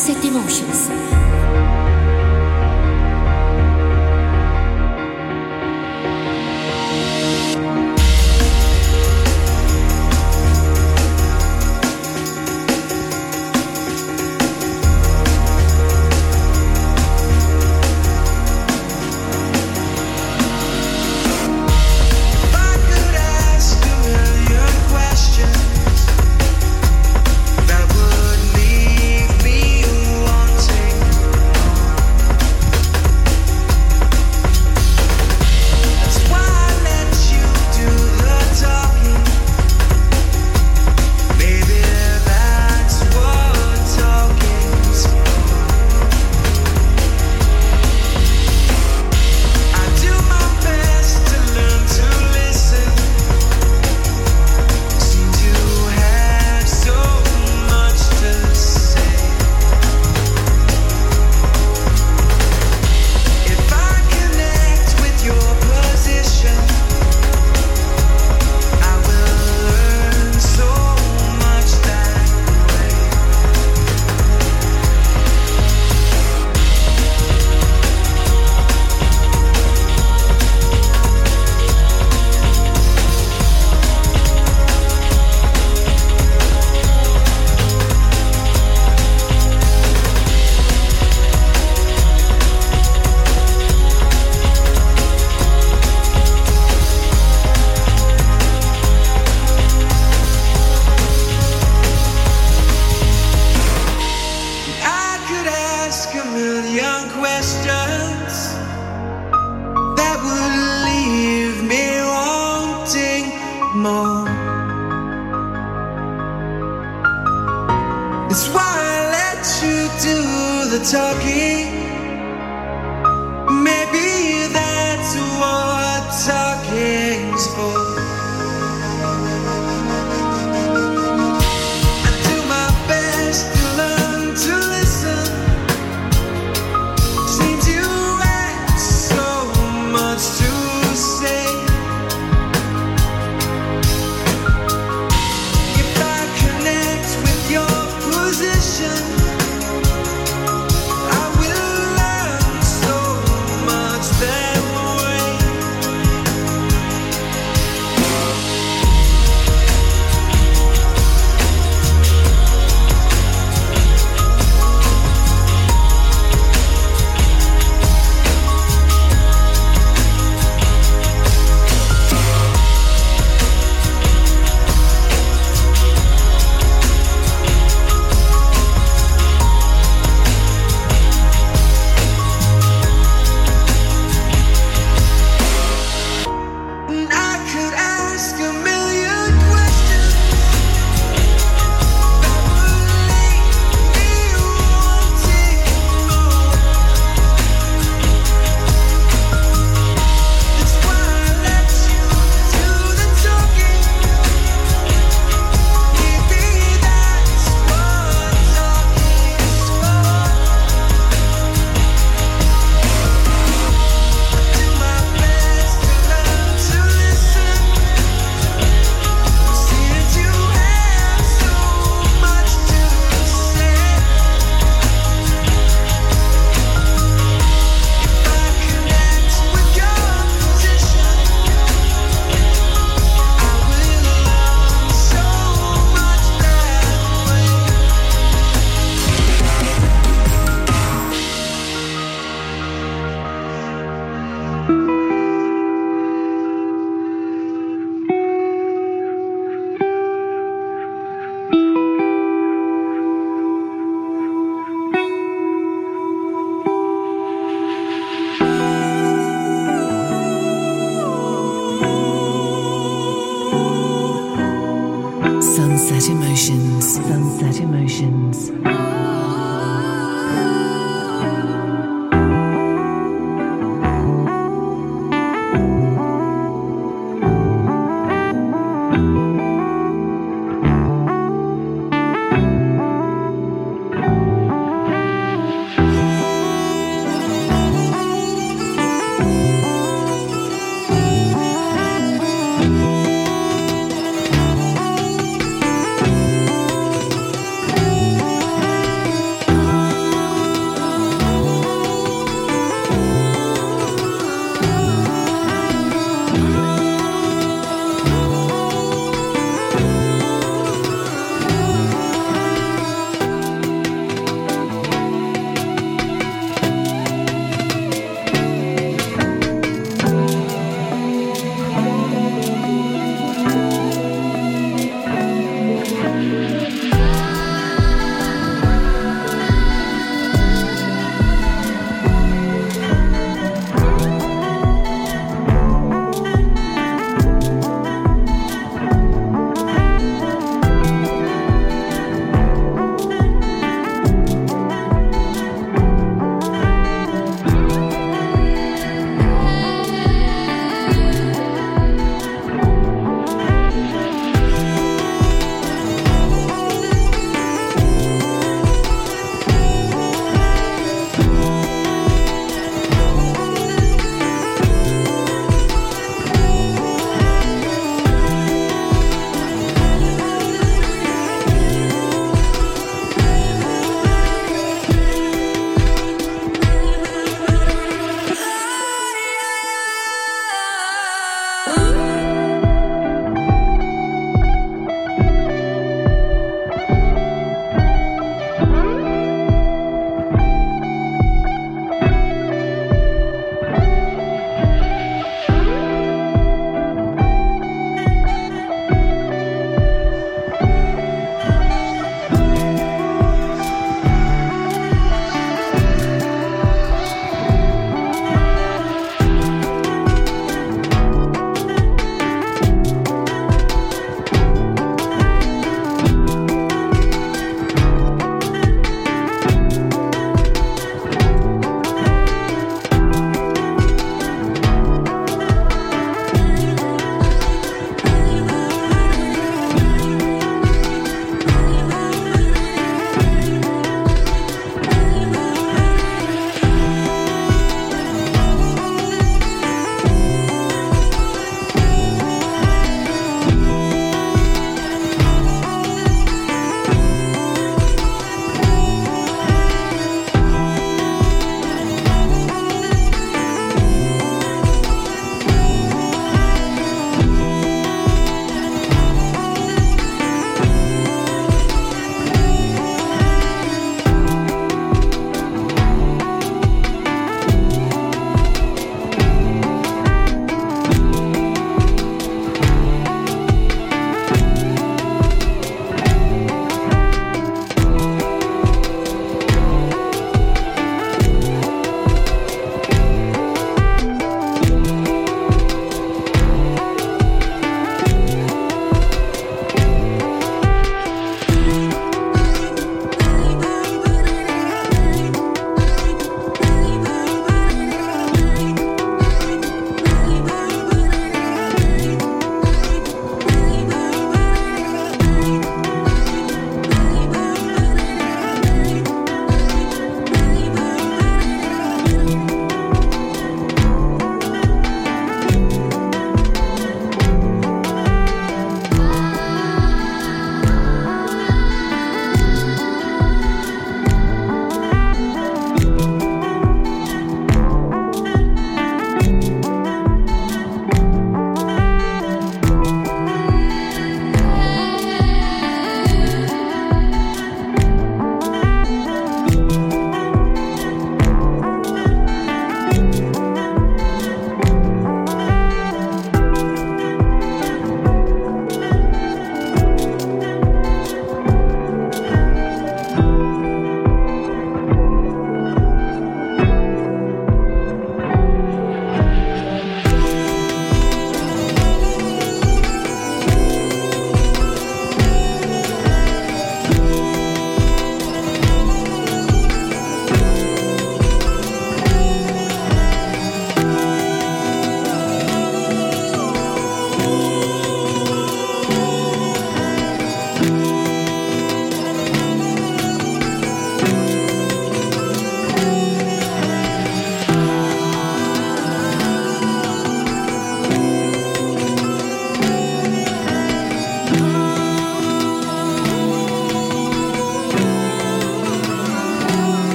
Sunset Emotions.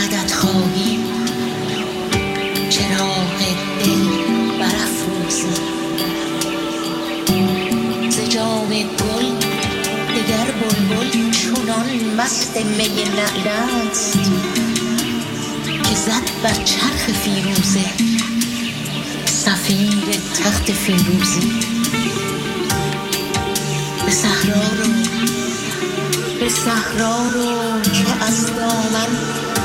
مدد خواهی چراغ دل برافروزیم ز جام گل دگر بلبل چنان مست می نعل است که زد بر چرخ فیروزه. سفیر تخت فیروزی به صحرا رو به صحرا رو که از دامن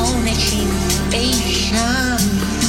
only in Asian.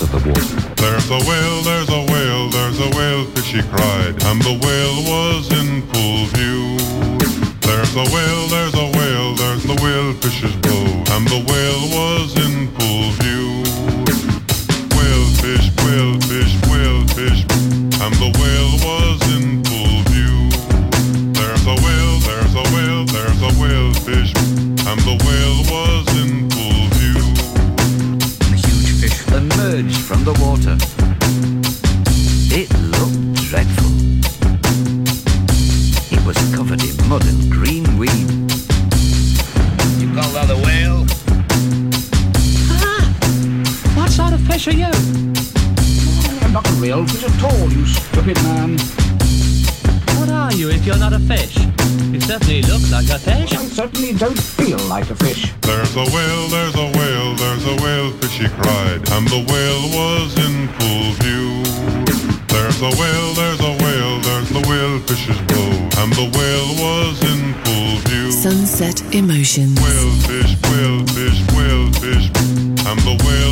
Of the water. There's a whale, there's a whale, there's a whale, she cried, and the whale was in full view. There's a whale, there's a whale, there's the whale fish's bow, and the whale was in full view. Whale fish, whale fish, whale fish, from the water. It looked dreadful. It was covered in mud and green weed. You call that a whale? Ah! What sort of fish are you? I'm not a real fish at all, you stupid man. What are you if you're not a fish? You certainly look like a fish. I certainly don't feel like a fish. There's a whale, there's a whale, there's a fishy cried, and the whale was in full view. There's a whale, there's a whale, there's the whale fish's bow, and the whale was in full view. Sunset Emotions. Whale fish, whale fish, whale fish, and the whale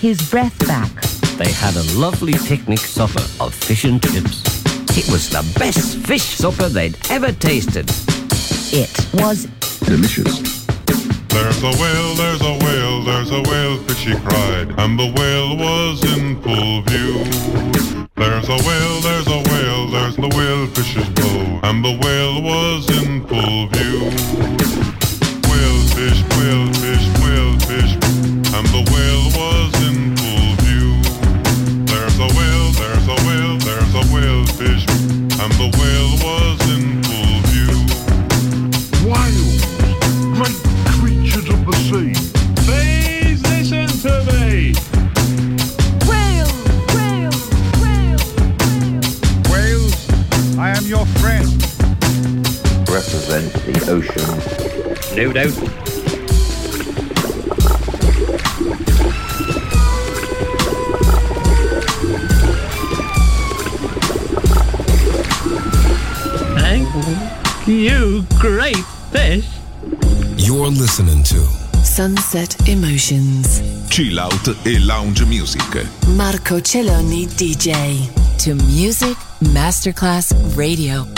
his breath back, They had a lovely picnic supper of fish and chips. It was the best fish supper they'd ever tasted. it was Delicious. There's a whale, there's a whale, there's a whale, fishy cried, and the whale was in full view. There's a whale, there's a whale, there's the whale fish's bow, and the whale was in full view. Whale fish, whale fish, whale the ocean. No doubt. Thank you, great fish. You're listening to Sunset Emotions. Chill out e lounge music. Marco Celloni DJ. To Music Masterclass Radio.